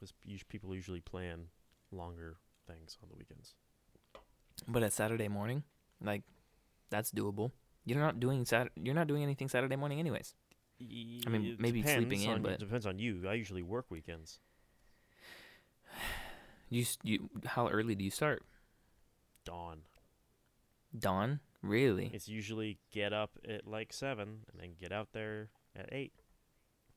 because people usually plan longer things on the weekends. But at Saturday morning, like that's doable. You're not doing Sat. You're not doing anything Saturday morning, anyways. I mean, It maybe sleeping in, but- it depends on you. I usually work weekends. You you how early do you start? Dawn. Dawn, really? It's usually get up at like seven and then get out there at eight.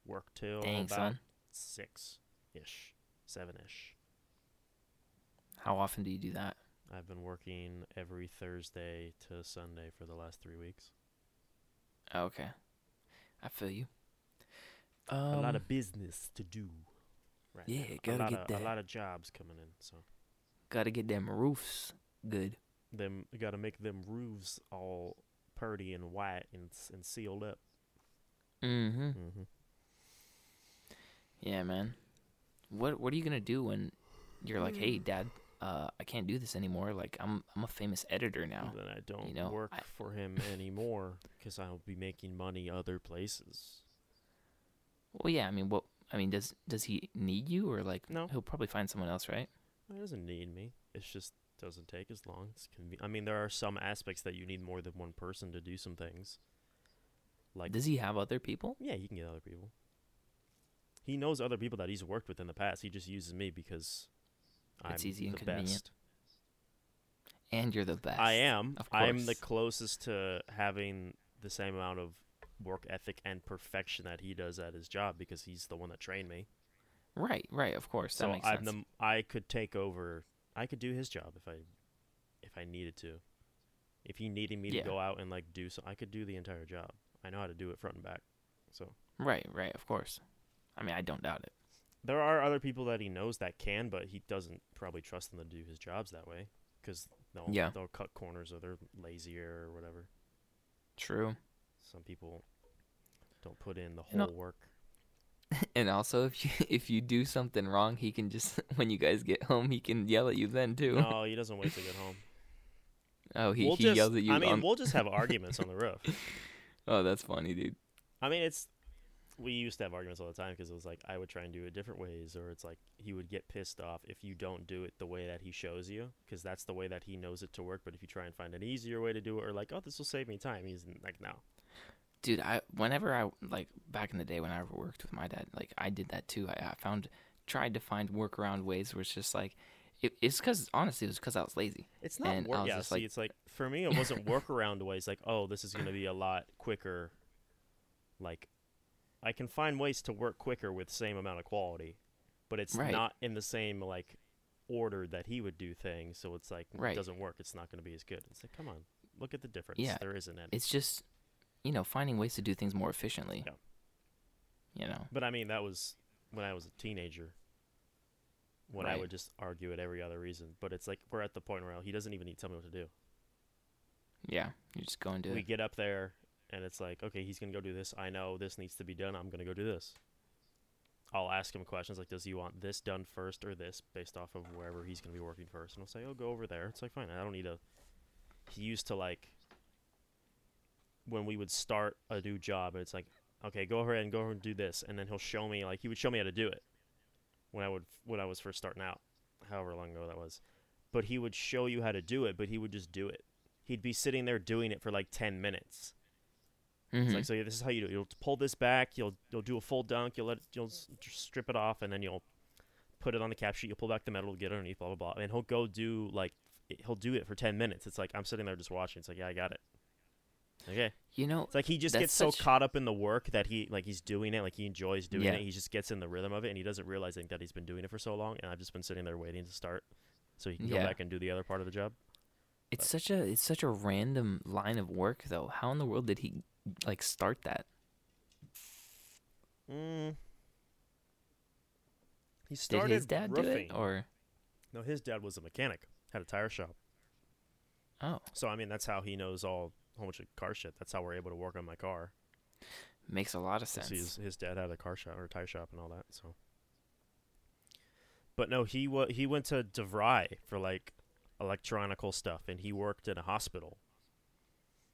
Work till Dang, about son. six ish, seven ish. How often do you do that? I've been working every Thursday to Sunday for the last three weeks. Oh, okay, I feel you. Um, a lot of business to do. Right. yeah, now. gotta get of, that. A lot of jobs coming in, so gotta get them roofs good. them got to make them roofs all purty and white and and sealed up. Mm-hmm. Mm-hmm. Yeah, man. What What are you gonna do when you're like, hey, Mm. dad, uh, I can't do this anymore. Like, I'm I'm a famous editor now. Then I don't know, work I- for him anymore because I'll be making money other places. Well, yeah. I mean, what? I mean, does does he need you or like? No. He'll probably find someone else, right? He doesn't need me. It's just doesn't take as long. It's conve- I mean, there are some aspects that you need more than one person to do some things. Like Does he have other people? Yeah, he can get other people. He knows other people that he's worked with in the past. He just uses me because I'm It's easy and the convenient. best. And you're the best. I am. Of course. I am the closest to having the same amount of work ethic and perfection that he does at his job because he's the one that trained me. Right, right. Of course, that so makes I'm sense. the I could take over. I could do his job if I if I needed to. If he needed me Yeah. to go out and like do so, I could do the entire job. I know how to do it front and back. So Right, right. Of course. I mean, I don't doubt it. there are other people that he knows that can, but he doesn't probably trust them to do his jobs that way because they'll Yeah. they'll cut corners or they're lazier or whatever. True. Some people don't put in the You know- whole work. And also, if you if you do something wrong, he can just when you guys get home, he can yell at you then too. No, he doesn't wait to get home. Oh, he, we'll he just, yells at you. I mean, on- we'll just have arguments on the roof. oh, that's funny, dude. I mean, it's we used to have arguments all the time because it was like I would try and do it different ways, or it's like he would get pissed off if you don't do it the way that he shows you, because that's the way that he knows it to work. But if you try and find an easier way to do it, or like, oh, this will save me time, he's like, no. Dude, I whenever I like back in the day when I ever worked with my dad, like I did that too. I, I found tried to find workaround ways where it's just like it, it's because honestly it was because I was lazy. It's not And work. was Yeah, see, like- it's like for me, it wasn't workaround ways. Like, oh, this is gonna be a lot quicker. Like, I can find ways to work quicker with same amount of quality, but it's Right. not in the same like order that he would do things. So it's like Right. it doesn't work. It's not gonna be as good. It's like, come on, look at the difference. Yeah, there isn't any. It's just you know finding ways to do things more efficiently. Yeah. You know. But I mean, that was when I was a teenager. When I would just argue at every other reason, but it's like we're at the point where he doesn't even need to tell me what to do. Yeah. You just go and do we it. We get up there and it's like okay he's gonna go do this. I know this needs to be done. I'm gonna go do this. I'll ask him questions like does he want this done first or this based off of wherever he's gonna be working first? And i'll say oh go over there. It's like fine. I don't need to. he used to like when we would start a new job it's like okay go ahead and go over and do this. And then he'll show me like he would show me how to do it when i would when i was first starting out however long ago that was. But he would show you how to do it but he would just do it. He'd be sitting there doing it for like 10 minutes it's Mhm. like so. This is how you do. it. You'll pull this back. You'll you'll do a full dunk. You'll let it, you'll strip it off, and then you'll put it on the cap sheet. You'll pull back the metal, to get underneath, blah blah blah. And he'll go do like it- he'll do it for ten minutes. It's like I'm sitting there just watching. It's like yeah, I got it. Okay. you know, It's like he just gets so such- caught up in the work that he like he's doing it, like he enjoys doing Yeah. it. He just gets in the rhythm of it, and he doesn't realize like, that he's been doing it for so long. And I've just been sitting there waiting to start, so he can Yeah. go back and do the other part of the job. it's such a it's such a random line of work though. How in the world did he like start that? Mm. He Did his dad do it or No, his dad was a mechanic, had a tire shop. oh, So I mean, that's how he knows all a whole bunch of car shit. That's how we're able to work on my car. makes a lot of sense. His, his dad had a car shop or a tire shop and all that. So, but no, he wa- he went to DeVry for like electronical stuff, and he worked in a hospital.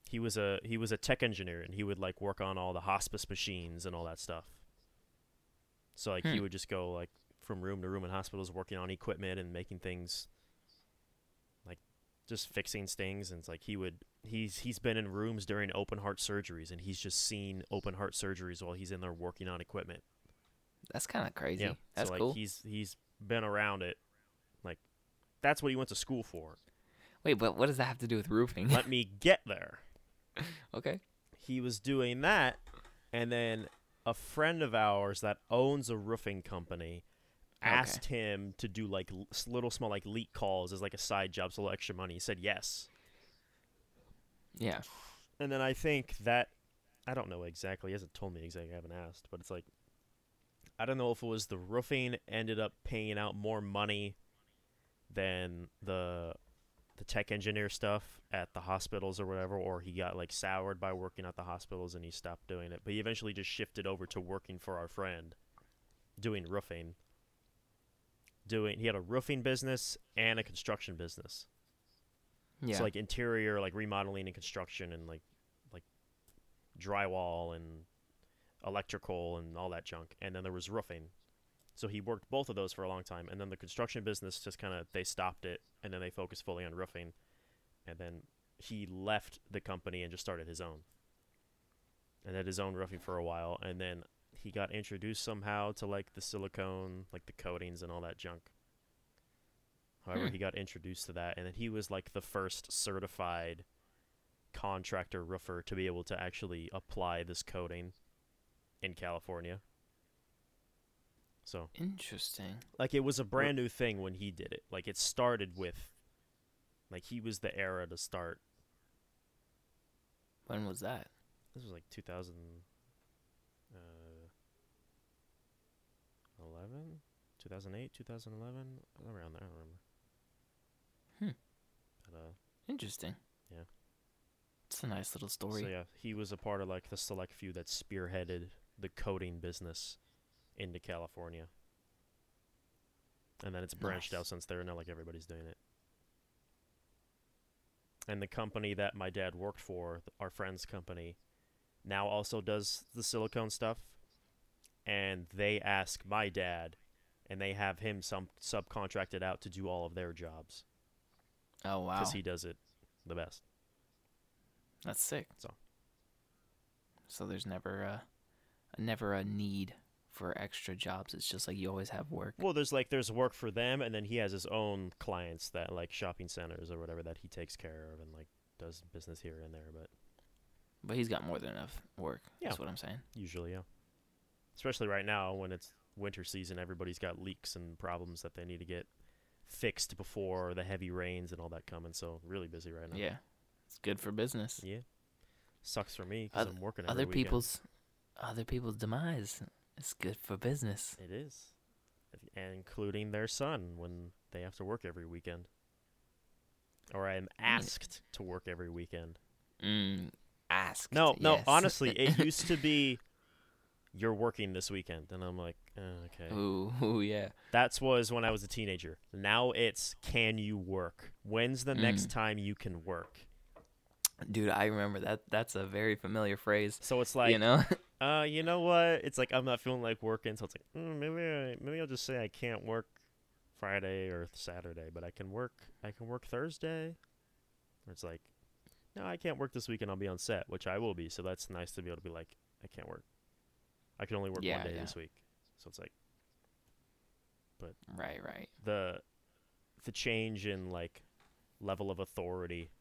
He was a he was a tech engineer, and he would like work on all the hospice machines and all that stuff. So like he Hmm. would just go like from room to room in hospitals, working on equipment and making things like just fixing things. And it's like he would he's he's been in rooms during open heart surgeries, and he's just seen open heart surgeries while he's in there working on equipment. That's kind of crazy. Yeah, That's so like cool. he's he's been around it. Like that's what he went to school for. Wait, but what does that have to do with roofing? Let me get there. Okay. he was doing that and then a friend of ours that owns a roofing company Okay. asked him to do like l- little small like leak calls as like a side job so extra money he said yes Yeah. and then i think that i don't know exactly he hasn't told me exactly i haven't asked but it's like i don't know if it was the roofing ended up paying out more money than the the tech engineer stuff at the hospitals or whatever, or he got like soured by working at the hospitals and he stopped doing it. But he eventually just shifted over to working for our friend, doing roofing. Doing he had a roofing business and a construction business. Yeah. So like interior, like remodeling and construction and like like drywall and electrical and all that junk. And then there was roofing. So he worked both of those for a long time. And then the construction business just kind of they stopped it and then they focused fully on roofing. And then he left the company and just started his own. And had his own roofing for a while and then he got introduced somehow to like the silicone, like the coatings and all that junk. However, Hmm. he got introduced to that, and then he was like the first certified contractor roofer to be able to actually apply this coating in California. So, Interesting. like, it was a brand new thing when he did it. Like, it started with, like, he was the era to start. When was that? This was like 2000, uh, 11, 2008, 2011, around there. I don't remember. Hmm. But, uh, Interesting. Yeah. It's a nice little story. So yeah, he was a part of like the select few that spearheaded the coating business into California. And then it's branched Nice. out since there. Now like everybody's doing it. And the company that my dad worked for, our friend's company, now also does the silicone stuff. And they ask my dad, and they have him some subcontracted out to do all of their jobs oh wow. because he does it the best. That's sick. So. So there's never a never a need for extra jobs. It's just like you always have work. Well, there's like there's work for them, and then he has his own clients that like shopping centers or whatever that he takes care of and like does business here and there. But But he's got more than enough work. Yeah. That's what I'm saying. usually, yeah. Especially right now when it's winter season, everybody's got leaks and problems that they need to get fixed before the heavy rains and all that coming. So really busy right now. Yeah. It's good for business. Yeah. Sucks for me because I'm working Other weekend. people's other people's demise is good for business. It is, including their son when they have to work every weekend. Or I'm asked to work every weekend. Mm, asked. No, no. yes. Honestly, it used to be, you're working this weekend, and I'm like, uh, okay. Ooh, ooh, yeah. That was when I was a teenager. Now it's, can you work? When's the next Mm. time you can work? Dude, I remember that. That's a very familiar phrase. So it's like, you know? uh, you know what? It's like I'm not feeling like working, so it's like mm, maybe I, maybe I'll just say I can't work Friday or Saturday, but I can work I can work Thursday. Or it's like, no, I can't work this weekend. I'll be on set, which I will be. So that's nice to be able to be like, I can't work. I can only work Yeah, one day yeah. this week. So it's like but right, right. the the change in like level of authority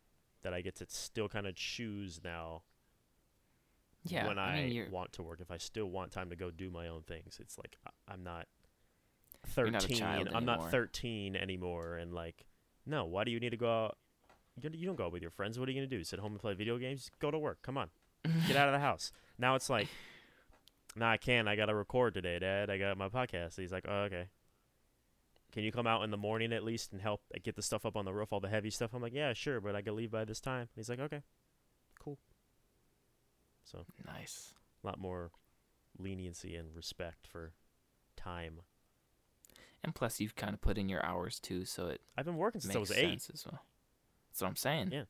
that I get to still kind of choose now Yeah. when I, I, mean, want to work. If I still want time to go do my own things, it's like I'm not You're not 13. I'm not 13 anymore. And like, no, why do you need to go out? You don't go out with your friends. What are you going to do? Sit home and play video games? Go to work. Come on. Get out of the house. Now it's like, nah, I can't. I got to record today, Dad. I got my podcast. He's like, oh, okay. Can you come out in the morning at least and help uh, get the stuff up on the roof, all the heavy stuff? I'm like, yeah, sure, but I can leave by this time. He's like, okay. So nice. a lot more leniency and respect for time. And plus, you've kind of put in your hours too, so it I've been working since I was eight. as well. That's what I'm saying. Yeah.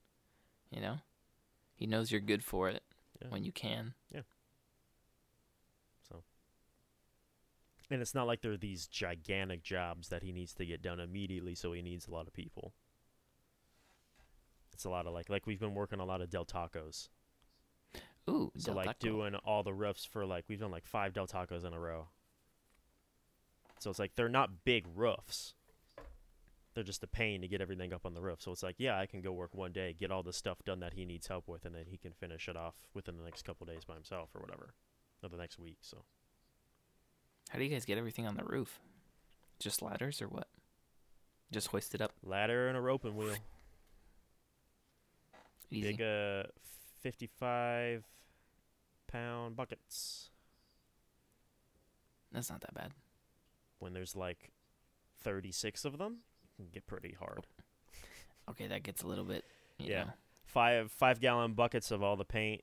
You know, he knows you're good for it Yeah. when you can. Yeah. So. And it's not like there are these gigantic jobs that he needs to get done immediately, so he needs a lot of people. It's a lot of like like we've been working a lot of Del Tacos. Ooh, So like Taco. doing all the roofs for like we've done like five Del Tacos in a row. So it's like they're not big roofs. They're just a pain to get everything up on the roof. So it's like, yeah, I can go work one day, get all the stuff done that he needs help with, and then he can finish it off within the next couple days by himself or whatever, or the next week. So How do you guys get everything on the roof? Just ladders or what? Just hoist it up ladder and a roping wheel, easy. big uh, fifty-five pound buckets. That's not that bad. When there's like thirty-six of them, it can get pretty hard. Okay, that gets a little bit. You Yeah. Know, five five gallon buckets of all the paint.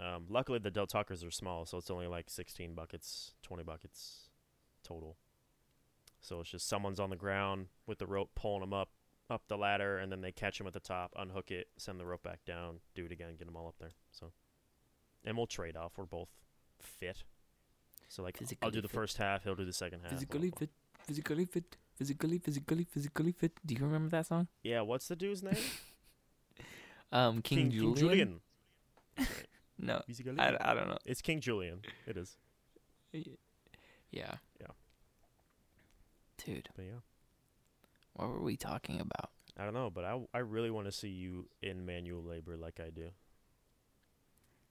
Um, luckily, the Del Tacos are small, so it's only like 16 buckets, 20 buckets total. So it's just someone's on the ground with the rope pulling them up up the ladder, and then they catch them at the top, unhook it, send the rope back down, do it again, get them all up there. So, and we'll trade off. We're both fit. So like, I'll do the fit. first half, he'll do the second half. physically fit, physically fit, physically, physically, physically fit. Do you remember that song? Yeah, what's the dude's name? Um, King, Julian. Julian. That's right. No, Physically I. I don't know. It's King Julian. It is. Yeah. Yeah. Dude, But yeah. what were we talking about? I don't know, but I, I really want to see you in manual labor like I do.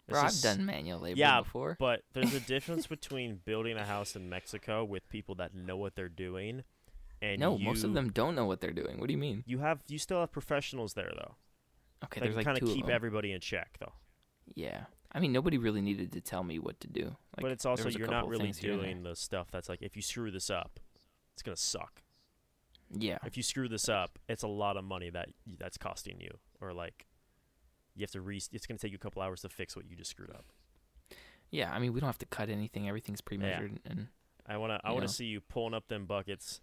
Bro, I've done manual labor Yeah, before. But there's a difference between building a house in Mexico with people that know what they're doing, and no, most of them don't know what they're doing. What do you mean? You have you still have professionals there though. Okay, can like kind of of keep everybody in check though. Yeah, I mean nobody really needed to tell me what to do. Like, but it's also you're not really things here and there. doing the stuff that's like if you screw this up, it's gonna suck. Yeah, If you screw this up, it's a lot of money that that's costing you, or like you have to re. It's gonna take you a couple hours to fix what you just screwed up. yeah. I mean we don't have to cut anything. Everything's pre-measured, and I wanna I wanna know. see you pulling up them buckets,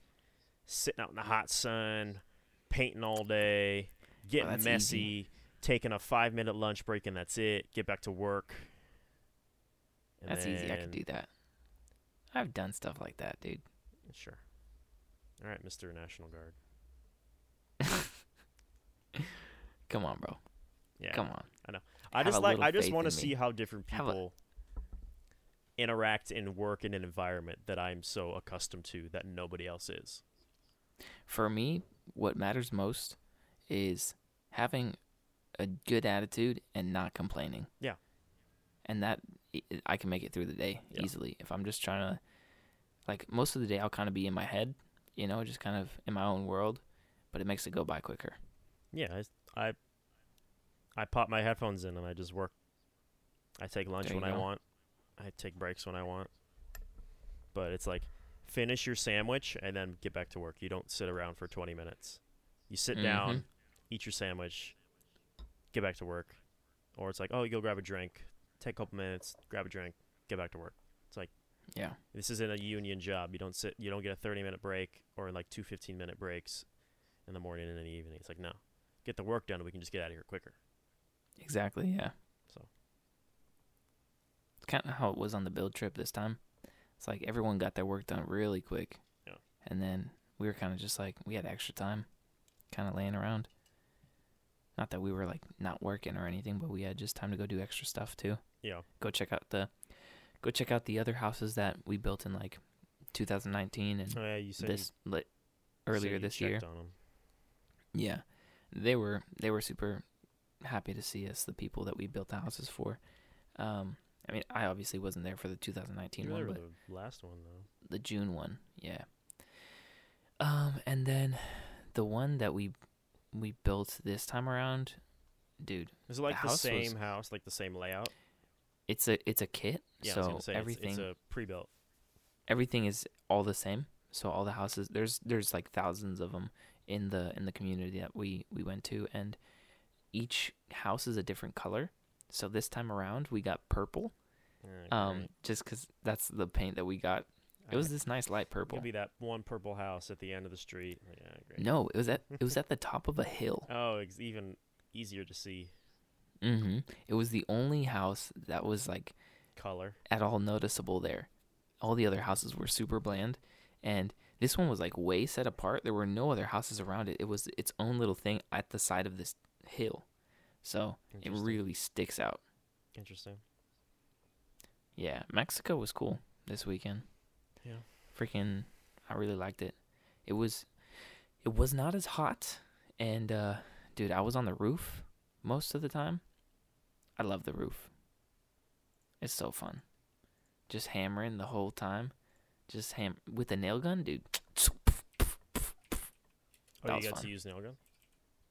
sitting out in the hot sun, painting all day, getting that's messy, easy. taking a five minute lunch break and that's it. Get back to work. That's easy. I can do that. I've done stuff like that, dude. Sure. All right, Mister National Guard. Come on, bro. Yeah. Come on. I know. I Have just a like little I just faith want to in me. see how different Have a- people interact and work in an environment that I'm so accustomed to that nobody else is. For me, what matters most is having a good attitude and not complaining. Yeah. And that i- can make it through the day Yeah. easily. If I'm just trying to, like, most of the day I'll kind of be in my head, you know, just kind of in my own world, but it makes it go by quicker. Yeah, I, I I pop my headphones in and I just work. I take lunch when you I want. I take breaks when I want. But it's like finish your sandwich and then get back to work. You don't sit around for 20 minutes. You sit down, Mhm. eat your sandwich, get back to work. Or it's like, "Oh, you go grab a drink, take a couple minutes, grab a drink, get back to work." It's like, yeah. This isn't a union job. You don't sit you don't get a 30 minute break or like two 15 minute breaks in the morning and in the evening. It's like, "No. Get the work done and we can just get out of here quicker." Exactly. Yeah. So. It's kind of how it was on the build trip this time. It's like everyone got their work done really quick. Yeah. And then we were kind of just like we had extra time, kind of laying around. Not that we were like not working or anything, but we had just time to go do extra stuff too. Yeah. Go check out the, go check out the other houses that we built in like 2019 and Oh yeah, you said this you, earlier you this year. checked on 'em. Yeah, they were they were super happy to see us, the people that we built the houses for. Um, I mean, I obviously wasn't there for the 2019 You were one, but the last one though. the June one, yeah. Um, and then the one that we we built this time around, dude, Is it like the, was- same house, like the same layout? it's a it's a kit, Yeah, was so say it's- everything it's, a pre-built. everything is all the same. So all the houses there's there's like thousands of them in the in the community that we we went to and each house is a different color. So this time around we got purple. Um great. just cuz that's the paint that we got. It was this nice light purple. It'll be that one purple house at the end of the street. Yeah, great. No, it was at it was at the top of a hill. Oh, it's even easier to see Mhm. It was the only house that was like color. at all noticeable there. all the other houses were super bland, and this one was like way set apart. There were no other houses around it. It was its own little thing at the side of this hill, so it really sticks out. Interesting. Yeah, Mexico was cool this weekend. Yeah. Freaking I really liked it. It was it was not as hot and uh dude, I was on the roof most of the time. I love the roof. It's so fun. Just hammering the whole time. Just ham with a nail gun, dude. Oh, That you got fun. to use nail gun?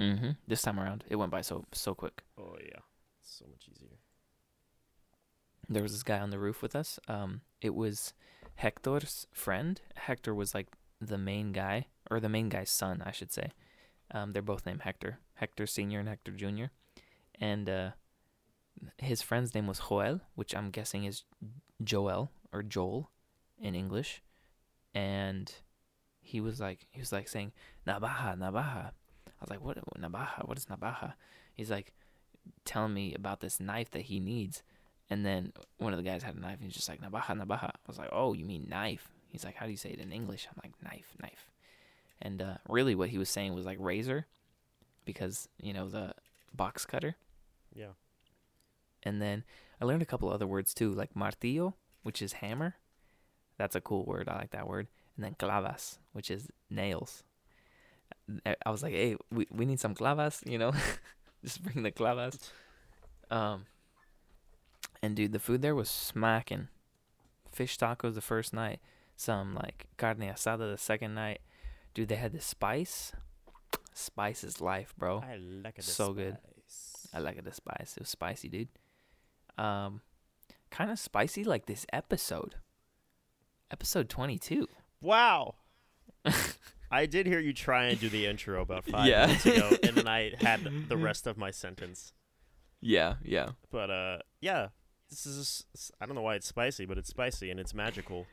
Mm-hmm. This time around, it went by so so quick. Oh yeah, so much easier. there was this guy on the roof with us. Um, it was Hector's friend. Hector was like the main guy, or the main guy's son, I should say. Um, they're both named Hector, Hector Senior and Hector Junior, and uh, his friend's name was Joel, which I'm guessing is Joel or Joel in English, and he was like he was like saying Navaja, Navaja. I was like, what Navaja? What is Navaja? He's like telling me about this knife that he needs. And then one of the guys had a knife and he's just like, Navaja, Navaja. I was like, oh, you mean knife? He's like, how do you say it in English? I'm like, knife, knife. And uh, really what he was saying was like razor because, you know, the box cutter. Yeah. And then I learned a couple other words too, like martillo, which is hammer. That's a cool word. I like that word. And then clavas, which is nails. I- was like, hey, we, we need some clavas, you know? Just bring the clavas. Um, and dude, the food there was smacking. Fish tacos the first night, some like carne asada the second night. Dude, they had the spice. Spice is life, bro. I like it. so good. I like it the spice. It was spicy, dude. Um, kind of spicy like this episode. Episode twenty two. Wow. I did hear you try and do the intro about five Yeah. minutes ago, and then I had the rest of my sentence. Yeah, yeah. But uh, yeah, this is I don't know why it's spicy, but it's spicy and it's magical.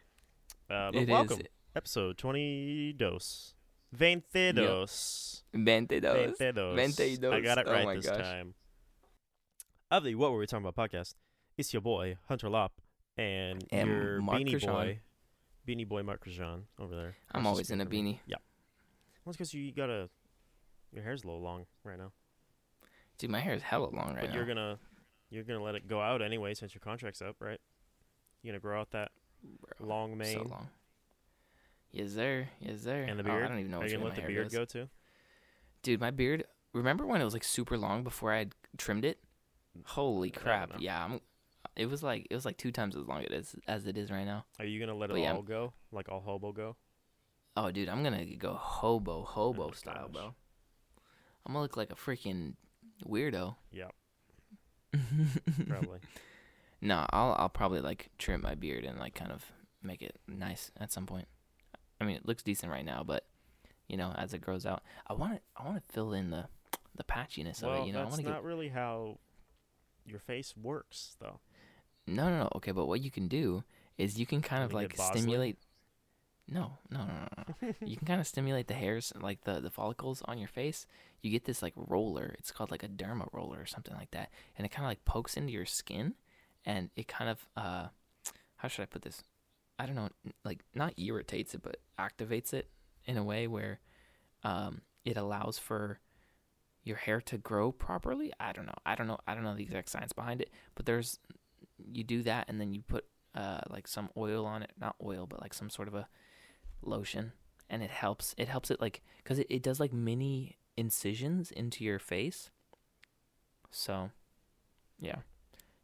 Uh, but It is welcome, episode twenty dos, veintidos, Veintidos. veintidos. I got it Oh right my this gosh. time. Of the what were we talking about podcast? It's your boy Hunter Lop and, And your Mark beanie Rajan. boy, beanie boy Mark Rajan over there. I'm That's always in a good for me. beanie. Yeah. Well, it's because you got a your hair's a little long right now, Dude, my hair is hella long right but now. But you're gonna you're gonna let it go out anyway since your contract's up, right? You're gonna grow out that Bro, long mane, So long. Yes, sir. Yes, sir. and the Oh, beard. I don't even know Are you gonna let the beard go too? Dude, my beard. Remember when it was like super long before I had trimmed it? Holy crap! Yeah, I'm. It was like it was like two times as long it is as it is right now. Are you gonna let it yeah. all go, like all hobo go? Oh, dude, I'm gonna go hobo hobo Oh, style, gosh. bro. I'm gonna look like a freaking weirdo. Yeah, probably. no, I'll I'll probably like trim my beard and like kind of make it nice at some point. I mean, it looks decent right now, but you know, as it grows out, I want to I want to fill in the the patchiness of it. You know, I that's want to not get really how your face works, though. no no no. Okay, but what you can do is you can kind of like stimulate. No, no, no, no, no. you can kind of stimulate the hairs, like the the follicles on your face. You get this like roller. It's called like a derma roller or something like that, and it kind of like pokes into your skin, and it kind of uh, how should I put this? I don't know, like not irritates it, but activates it in a way where um, it allows for your hair to grow properly. I don't know. I don't know. I don't know the exact science behind it, but there's you do that, and then you put uh, like some oil on it, not oil, but like some sort of a lotion, and it helps. It helps it like because it, it does like mini incisions into your face. So, yeah,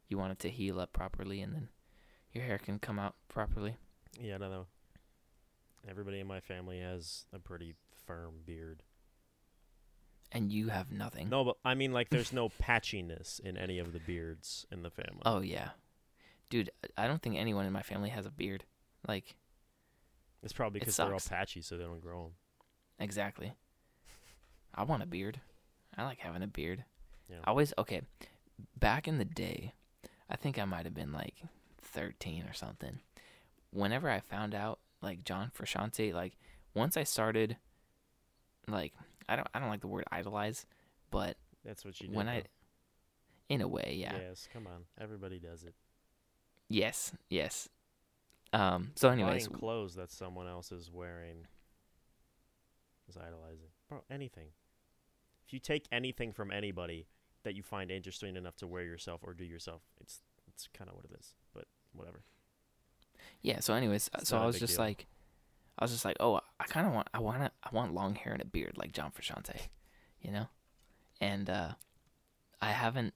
you want it to heal up properly, and then your hair can come out properly. Yeah, no, know Everybody in my family has a pretty firm beard. And you have nothing. No, but I mean, like, there's no patchiness in any of the beards in the family. Oh yeah, dude. I don't think anyone in my family has a beard. Like it's probably it because they're all patchy, so they don't grow them. exactly. I want a beard. I like having a beard. Yeah. I always okay. Back in the day, I think I might have been like thirteen or something. Whenever I found out, like John Frusciante, like once I started, like I don't I don't like the word idolize, but That's what you do. when I, in a way, yeah. Yes, come on. Everybody does it. Yes, yes. Um. So, anyways, Buying clothes that someone else is wearing is idolizing. Bro, anything. If you take anything from anybody that you find interesting enough to wear yourself or do yourself, it's it's kind of what it is. But whatever. yeah. So, anyways, uh, It's so I was just deal. like, I was just like, oh, I kind of want, I want, to I want long hair and a beard like John Frusciante, you know, and uh, I haven't,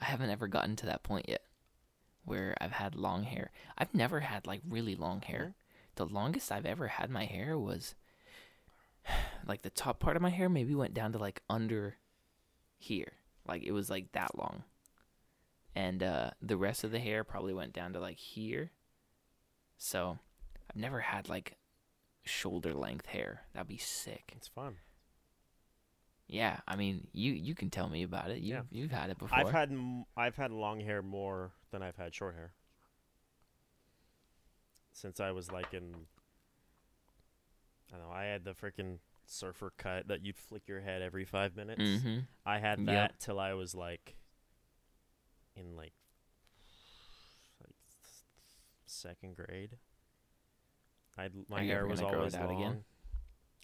I haven't ever gotten to that point yet where I've had long hair. I've never had like really long hair. The longest I've ever had my hair was like the top part of my hair maybe went down to like under here. Like it was like that long. And uh the rest of the hair probably went down to like here. So I've never had like shoulder length hair. That'd be sick. It's fun. Yeah, I mean, you you can tell me about it. You Yeah. you've had it before. I've had I've had long hair more than I've had short hair. Since I was like in I don't know, I had the freaking surfer cut that you'd flick your head every 5 minutes. mm-hmm. I had Yep. that till I was like in like like second grade. I my Are hair was always out long, again?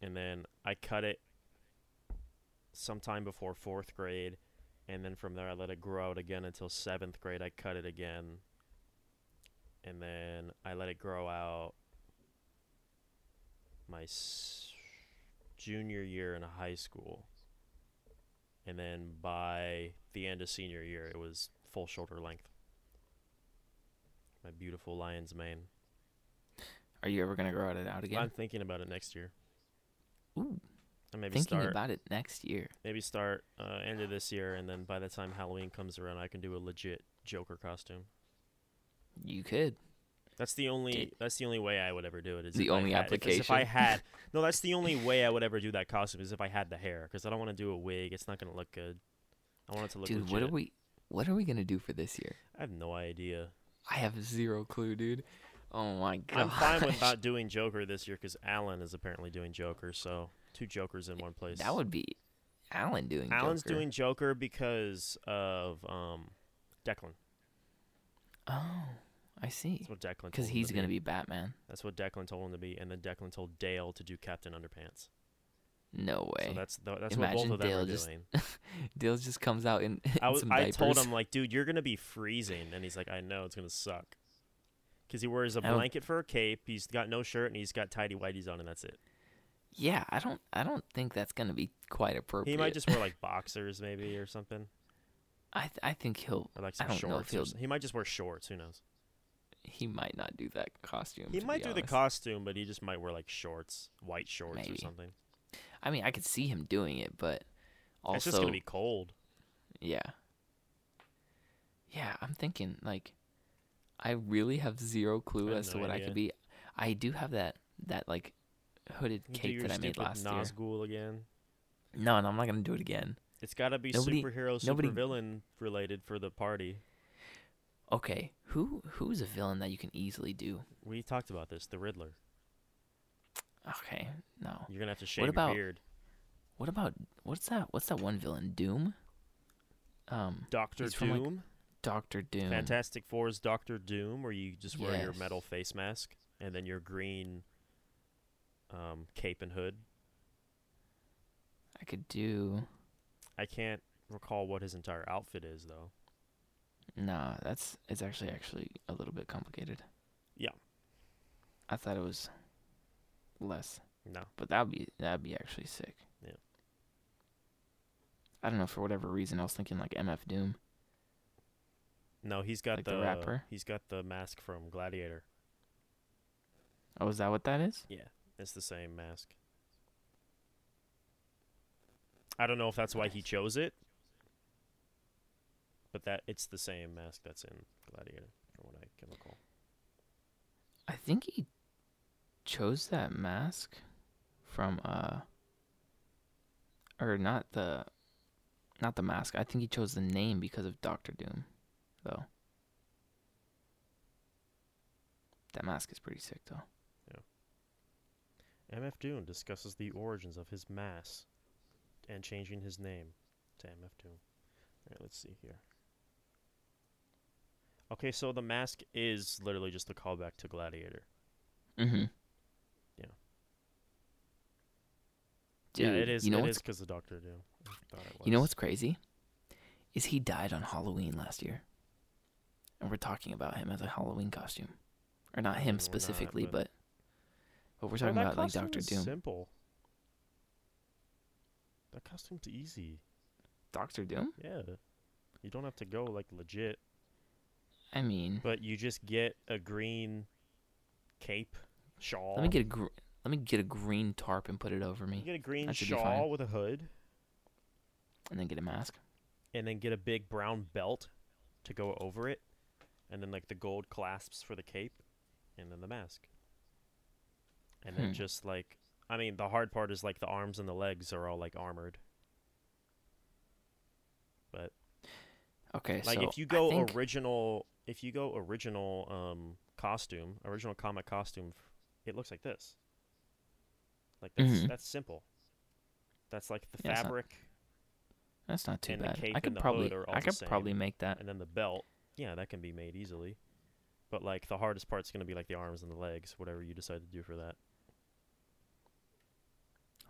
and then I cut it sometime before fourth grade, and then from there I let it grow out again until seventh grade. I cut it again, and then I let it grow out my s- junior year in high school, and then by the end of senior year, it was full shoulder length. My beautiful lion's mane. Are you ever gonna grow it out again? I'm thinking about it next year. Ooh, And maybe thinking start about it next year. maybe start uh, end of this year, and then by the time Halloween comes around, I can do a legit Joker costume. You could. That's the only. That's the only way I would ever do it. Is The if I only had, if- If I application? had no, that's the only way I would ever do that costume is if I had the hair, because I don't want to do a wig. It's not gonna look good. I want it to look good. Dude, legit. what are we what are we gonna do for this year? I have no idea. I have zero clue, dude. Oh my god. I'm fine with not doing Joker this year because Alan is apparently doing Joker. So two Jokers in one place. That would be Alan doing Alan's Joker. doing Joker because of um, Declan. Oh, I see. That's what Declan. Because he's to gonna be. Batman. That's what Declan told him to be, and then Declan told Dale to do Captain Underpants. No way. So that's the, that's what both Imagine of them Dale are just doing. Dale just comes out in, in I was some I told him like, dude, you're gonna be freezing, and he's like, I know it's gonna suck. Because he wears a blanket for a cape. He's got no shirt, and he's got tidy whities on, and that's it. Yeah, I don't. I don't think that's gonna be quite appropriate. He might just wear like boxers, maybe, or something, I th- I think he'll. or like I some don't know if he'll- He might just wear shorts. Who knows? He might not do that costume. He to might do the costume, but he just might wear like shorts, white shorts or something. I mean, I could see him doing it, but also, it's just gonna be cold. yeah, yeah. I'm thinking like, I really have zero clue I as to no what I could be. I do have that that like hooded cape that I made last year. Nazgul again. No, no, I'm not gonna do it again. It's got to be Nobody- superhero, nobody- supervillain related for the party. Okay, who who's a villain that you can easily do? We talked about this. The Riddler. Okay, no. You're gonna have to shave about- your beard. What about what's that? What's that one villain? Doom. Um, Doctor from, like, Doom. Doctor Doom. Fantastic Four's Doctor Doom, where you just wear your metal face mask and then your green um, cape and hood. I could do. I can't recall what his entire outfit is though. Nah, that's it's actually actually a little bit complicated. Yeah. I thought it was less, No. but that'd be that'd be actually sick. Yeah. I don't know for whatever reason I was thinking like MF Doom. No, he's got Like the, the rapper? He's got the mask from Gladiator. Oh, is that what that is? Yeah, it's the same mask. I don't know if that's why he chose it, but that it's the same mask that's in Gladiator, from what I can recall. I think he chose that mask from uh or not the not the mask. I think he chose the name because of Doctor Doom, though. That mask is pretty sick though. MF Doom discusses the origins of his mask and changing his name to MF Doom. All right, let's see here. Okay, so the mask is literally just a callback to Gladiator. Mm-hmm. Yeah. Dude, yeah, it is. You know it what's because the Doctor Doom. I thought it you know what's crazy? Is he died on Halloween last year, and we're talking about him as a Halloween costume, or not I mean, him we're not, specifically, but- but but we're talking about like Doctor Doom. Simple. That costume's easy. Doctor Doom? Yeah. You don't have to go like legit, I mean, but you just get a green cape, shawl. let me get a gr- let me get a green tarp and put it over You me, get a green shawl with a hood, and then get a mask. and then get a big brown belt to go over it, and then like the gold clasps for the cape, and then the mask. And then Hmm. just like, I mean, the hard part is like the arms and the legs are all like armored. But Okay, like so if you go think- original, if you go original um costume, original comic costume, it looks like this. Like that's Mhm. that's simple. That's like the Yeah, not- fabric that's not too and the bad. cape I and could the probably hood are all I could probably make that. and then the belt. Yeah, that can be made easily. But like the hardest part's gonna be like the arms and the legs, whatever you decide to do for that.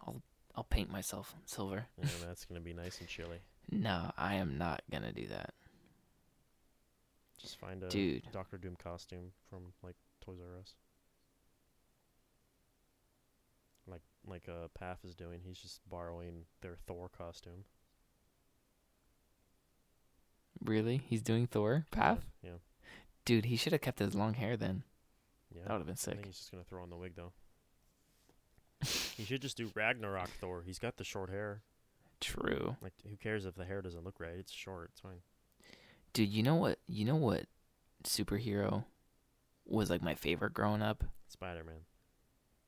I'll I'll paint myself silver. And that's gonna be nice and chilly. No, I am not gonna do that, Just find a dude. Doctor Doom costume from like Toys R Us. Like like uh Path is doing, he's just borrowing their Thor costume. Really? He's doing Thor? Path? Yeah. Dude, he should have kept his long hair then. Yeah. That would have been I think sick. he's just gonna throw on the wig though. He should just do Ragnarok Thor. He's got the short hair. True. Like who cares if the hair doesn't look right? It's short, it's fine. Dude, you know what? You know what superhero was like my favorite growing up? Spider Man.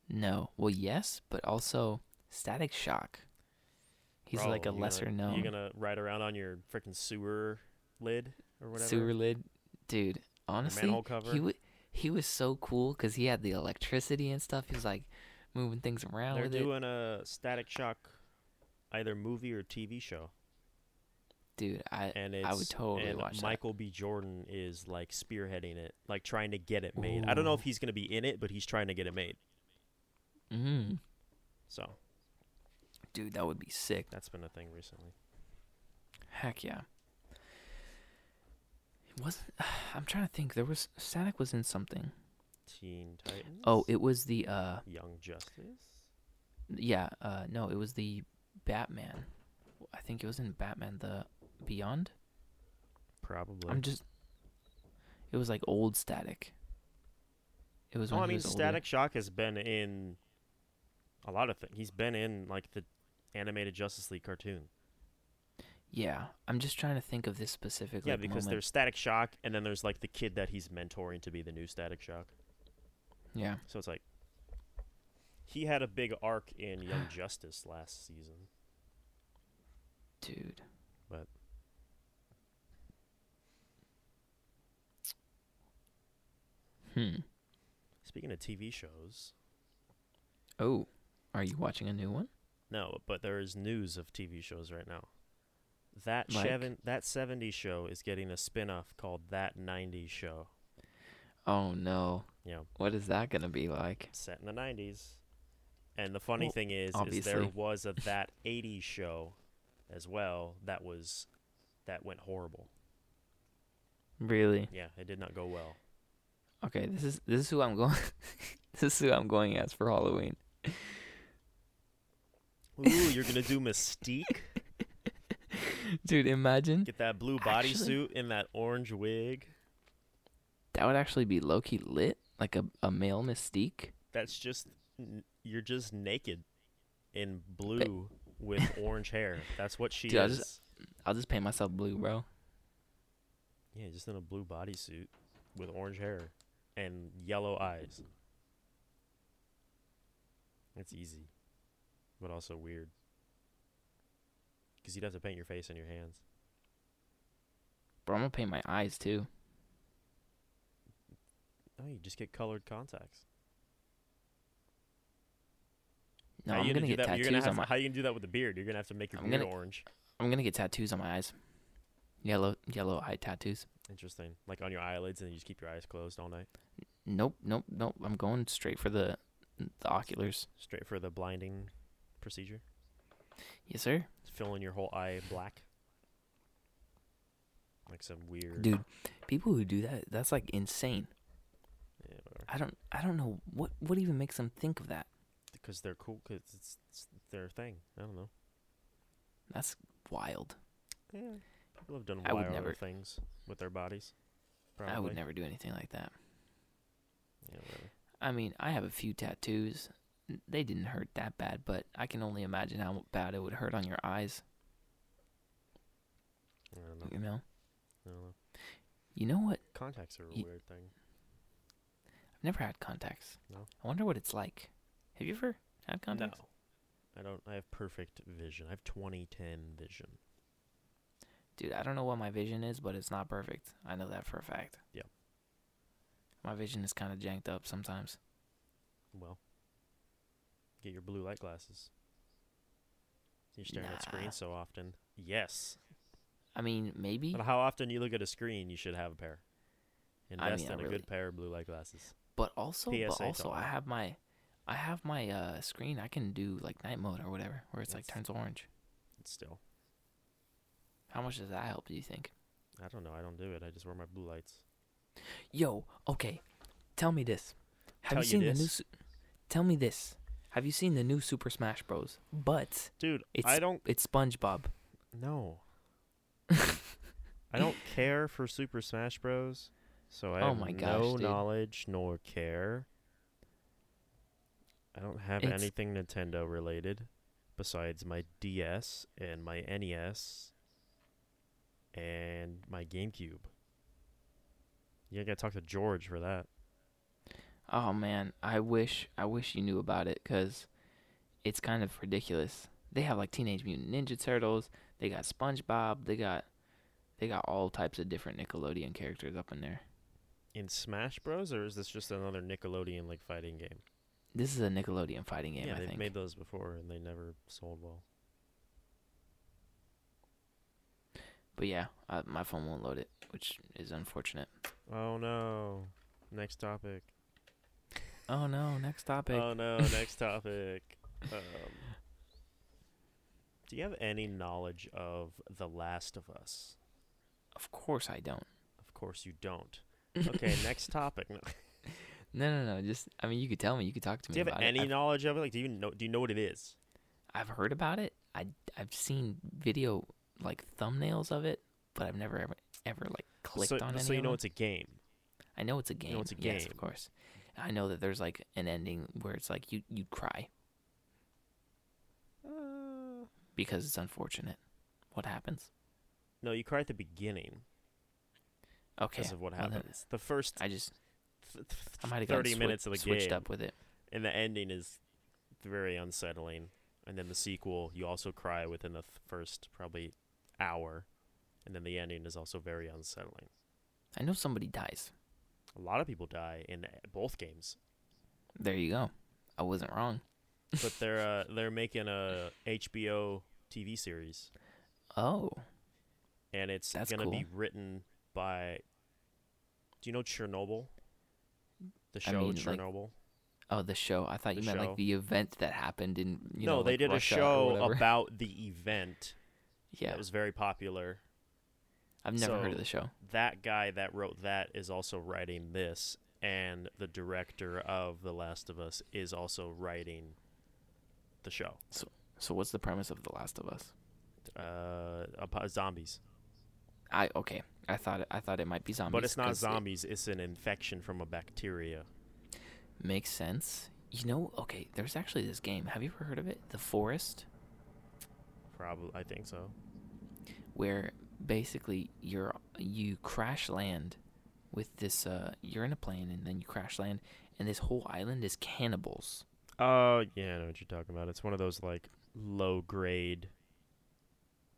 No. Well, yes, but also Static Shock. He's like a lesser known You're gonna ride around on your freaking sewer lid or whatever. sewer lid. Dude, honestly, he w- he was so cool because he had the electricity and stuff. He was like moving things around They're with it. doing a Static Shock, either movie or TV show, Dude, I and it's I would totally and watch that. Michael B. Jordan is like spearheading it, like trying to get it made. I don't know if he's gonna be in it, but he's trying to get it made. Mm. So Dude, that would be sick. that's been a thing recently. Heck yeah. It wasn't I'm trying to think. There was Static was in something. Teen Titans. Oh, it was the uh Young Justice. yeah, uh no, it was the Batman. I think it was in Batman the Beyond. Probably. I'm just It was like old Static. It was Oh, I mean, was older. Static Shock has been in a lot of things. He's been in like the animated Justice League cartoon. Yeah, I'm just trying to think of this specifically. yeah, because moment. there's Static Shock, and then there's like the kid that he's mentoring to be the new Static Shock. Yeah. So it's like he had a big arc in Young Justice last season. Dude. But- Hmm. Speaking of TV shows, Oh, are you watching a new one? no, but there is news of TV shows right now. That Like? seven that 70s show is getting a spin-off called That 90s Show. Oh no. Yeah. What is that gonna be like? set in the 90s. And the funny Well, thing is, is there was a that 80s show as well that was that went horrible. Really? Yeah, it did not go well. Okay, this is this is who I'm going. this is who I'm going as for Halloween. Ooh, you're gonna do Mystique? Dude, imagine Get that blue bodysuit and that orange wig. That would actually be low key lit, like a a male Mystique. That's just you're just naked in blue with orange hair. That's what she Dude, is. just- I'll just paint myself blue, bro. Yeah, just in a blue bodysuit with orange hair and yellow eyes. It's easy, but also weird. Because you'd have to paint your face and your hands. Bro, I'm gonna paint my eyes too. Oh, you just get colored contacts. No, how I'm gonna get that? Tattoos gonna on to, my. How you gonna do that with the beard? You're gonna have to make your I'm beard gonna- orange. I'm gonna get tattoos on my eyes. Yellow, yellow eye tattoos. Interesting. Like on your eyelids, and you just keep your eyes closed all night, Nope, nope, nope. I'm going straight for the the oculars. straight for the blinding procedure, Yes, sir. filling your whole eye black. Like some weird. Dude, people who do that, that's like insane. I don't I don't know what what even makes them think of that. Because they're cool. Because it's, it's their thing. I don't know. That's wild. Yeah. People have done I never- things with their bodies. I would never do anything like that. Yeah, whatever. I mean, I have a few tattoos. They didn't hurt that bad, but I can only imagine how bad it would hurt on your eyes, I don't know. you know? I don't know. You know what? Contacts are a weird thing. Never had contacts. No? I wonder what it's like. Have you ever had contacts? No. I don't. I have perfect vision. I have 2010 vision. Dude, I don't know what my vision is, but it's not perfect. I know that for a fact. Yeah. My vision is kind of janked up sometimes. Well, get your blue light glasses. You're staring at Nah. screens so often. Yes. I mean, maybe, But how often you look at a screen, you should have a pair. Invest mean, in a really- good pair of blue light glasses. But also, but PSA to also, I have my, I have my uh screen. I can do like night mode or whatever, where it's like turns orange. It's still. How much does that help? Do you think? I don't know. I don't do it. I just wear my blue lights. Yo, okay. Tell me this. Have Tell you you seen the new? Su- Tell me this. Have you seen the new Super Smash Bros? But Dude, it's I don't it's SpongeBob. No. I don't care for Super Smash Bros. So I Oh have my gosh, no dude. knowledge nor care. I don't have It's- anything Nintendo related besides my DS and my NES and my GameCube. You gotta talk to George for that. Oh man, I wish I wish you knew about it because it's kind of ridiculous. They have like Teenage Mutant Ninja Turtles. They got SpongeBob. They got they got all types of different Nickelodeon characters up in there. In Smash Bros, or is this just another Nickelodeon like fighting game? This is a Nickelodeon fighting game. yeah, I they've think. made those before and they never sold well. but yeah, uh, my phone won't load it, which is unfortunate. Oh no. Next topic. Oh no! Next topic. Oh no, next topic. Um, do you have any knowledge of The Last of Us? of course I don't. Of course you don't. Okay, next topic. No. No, no, no. Just I mean, you could tell me. You could talk to me Do you have any it. Knowledge of it? Like, do you know? Do you know what it is? I've heard about it. I I've seen video like thumbnails of it, but I've never ever ever like clicked so, on any. so you know them. it's a game. I know it's a game. You know it's a game. Yes, of course. I know that there's like an ending where it's like you you cry Uh, because it's unfortunate. What happens? no, you cry at the beginning Okay. because of what well happens. the first I just th- th- I might have thirty minutes of the switched game, up with it. and the ending is very unsettling. And then the sequel, you also cry within the th- first probably hour, and then the ending is also very unsettling. I know somebody dies. A lot of people die in both games, There you go. I wasn't wrong. but they're uh, they're making a HBO TV series, Oh, and it's That's gonna be written by. Do you know Chernobyl? The I show mean, like, Chernobyl. oh, the show. I thought The you meant show. like the event that happened in. You no, know, they like, did Russia a show about the event Yeah, that was very popular. I've never heard of the show. That guy that wrote that is also writing this, and the director of The Last of Us is also writing the show. So what's the premise of The Last of Us? Uh, zombies, I okay. I thought it, I thought it might be zombies. but it's not 'cause it zombies. it's an infection from a bacteria. makes sense. You know, okay. There's actually this game. Have you ever heard of it? The Forest, Probably, I think so. where basically you're you crash land with this. Uh, you're in a plane and then you crash land, and this whole island is cannibals. Oh yeah, I know what you're talking about. It's one of those like low grade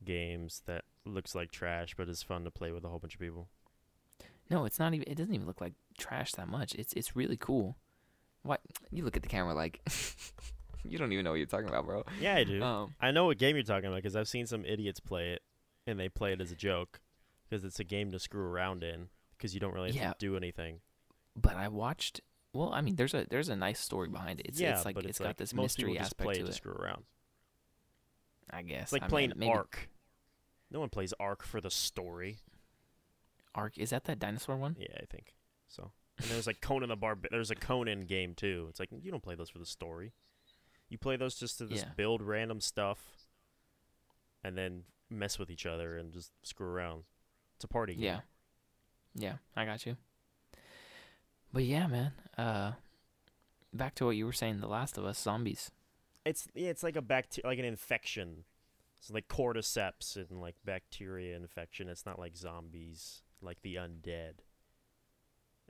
games that looks like trash, but is fun to play with a whole bunch of people. No, it's not even. It doesn't even look like trash that much. It's it's really cool. What you look at the camera like you don't even know what you're talking about, bro. Yeah, I do. Um, I know what game you're talking about because I've seen some idiots play it, and they play it as a joke. because it's a game to screw around in because you don't really have Yeah. to do anything. But I watched. Well, I mean, there's a there's a nice story behind it. It's yeah, it's like but it's it's got like this most people mystery just aspect play to it to it. screw around. I guess It's like I playing mean, maybe Ark. No one plays Ark for the story. Ark is that that dinosaur one? Yeah, I think so. And there's like Conan the Barb. There's a Conan game too. It's like you don't play those for the story. You play those just to just Yeah. build random stuff, and then mess with each other and just screw around. It's a party game. Yeah. Yeah, I got you. But yeah, man. Uh, back to what you were saying. The Last of Us zombies. It's yeah, it's like a bacteria, like an infection. It's like cordyceps and like bacteria infection. It's not like zombies, like the undead.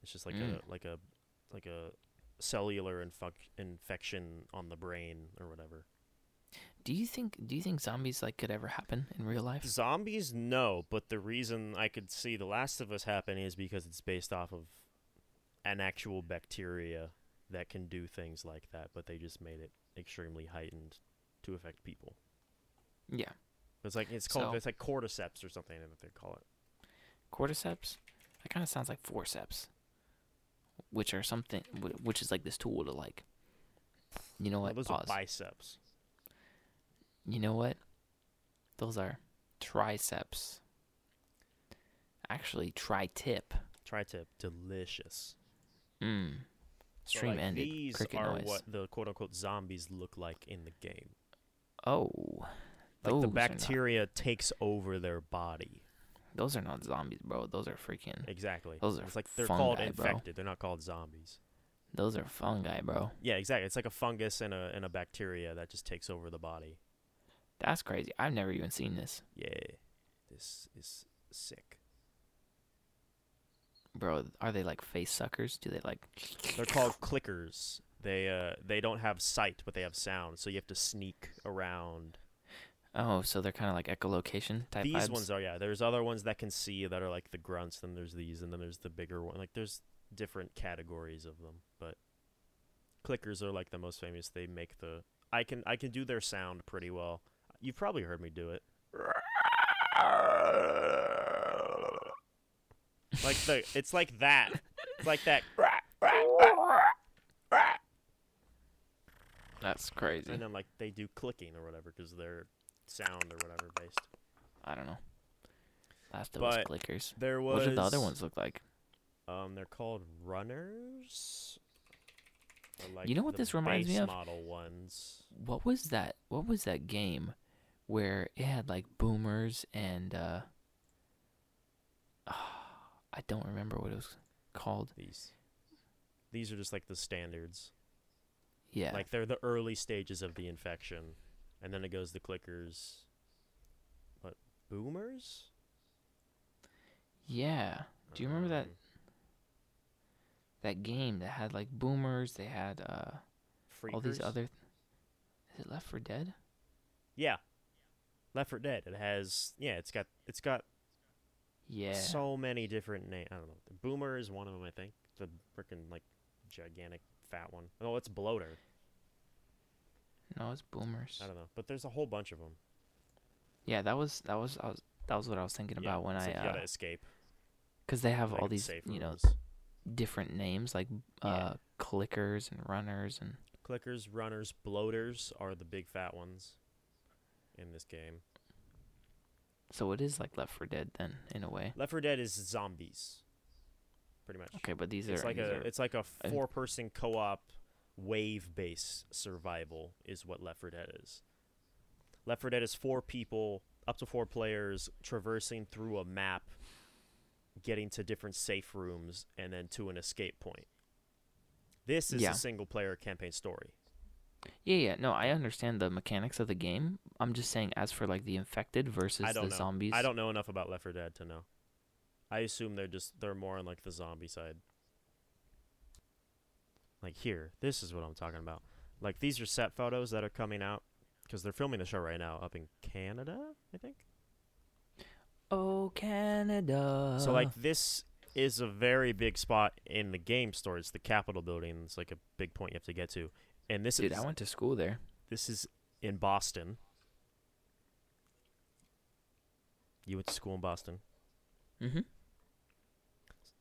It's just like Mm. a like a like a cellular infuc- infection on the brain or whatever. Do you think Do you think zombies like could ever happen in real life? Zombies, no, but the reason I could see The Last of Us happen is because it's based off of an actual bacteria that can do things like that, but they just made it extremely heightened to affect people. Yeah. It's like it's called So- it's like cordyceps or something that they call it. Cordyceps. That kind of sounds like forceps, which are something, which is like this tool to like. You know Well, what? those Pause. are biceps. You know what? Those are triceps. Actually, tri-tip. Tri-tip, delicious. Mm. So, Stream like, ended. These Cricket are noise. what the quote unquote zombies look like in the game. Oh. Like those the are not- bacteria takes over their body. those are not zombies, bro. Those are freaking. Exactly. Those are it's like they're called fungi, bro. infected. They're not called zombies. Those are fungi, bro. Yeah, exactly. It's like a fungus and a and a bacteria that just takes over the body. That's crazy. I've never even seen this, Yeah. This is sick. bro. Are they like face suckers? Do they like? They're called clickers. They uh they don't have sight, but they have sound. So you have to sneak around. Oh, so they're kind of like echolocation type these vibes. ones are yeah. There's other ones that can see that are like the grunts. Then there's these, and then there's the bigger one. Like there's different categories of them, but clickers are like the most famous. They make the I can I can do their sound pretty well. You've probably heard me do it. Like the it's like that. It's like that. That's crazy. And then like they do clicking or whatever because they're sound or whatever based. I don't know. Last of Us But clickers. There was What did the other ones look like? Um, they're called runners. Like You know what this reminds me of? Model ones. What was that? What was that game where it had like boomers and uh I don't remember what it was called. These. These are just like the standards. Yeah. Like they're the early stages of the infection, and then it goes the clickers. What boomers? yeah. Do you remember that Um, that game that had like boomers, they had uh all these other Is it Left 4 Dead? Yeah. Left 4 Dead. It has yeah. It's got it's got Yeah. so many different names. I don't know. The Boomer is one of them. I think the freaking like gigantic fat one. Oh, it's Bloater. No, it's boomers. I don't know, but there's a whole bunch of them. Yeah, that was that was I was that was what I was thinking yeah, about when I like you uh gotta escape. cuz they have like all these, you know, rooms. different names like Yeah. uh clickers and runners and clickers, runners, bloaters are the big fat ones in this game. so it is like Left 4 Dead then in a way. Left 4 Dead is zombies, pretty much. Okay, but these it's are like a are- it's like a four person co op wave based survival is what Left 4 Dead is. Left 4 Dead is four people, up to four players, traversing through a map, getting to different safe rooms, and then to an escape point. This is Yeah. a single player campaign story. Yeah, yeah. No, I understand the mechanics of the game. I'm just saying as for like the infected versus the know. zombies. I don't know enough about Left 4 Dead to know. I assume they're just they're more on like the zombie side. Like here, this is what I'm talking about. Like these are set photos that are coming out because they're filming the show right now up in Canada, I think. Oh, Canada. so like this is a very big spot in the game store. It's the Capitol building. It's like a big point you have to get to. And this dude, is I went to school there. this is in Boston. You went to school in Boston. Mm-hmm.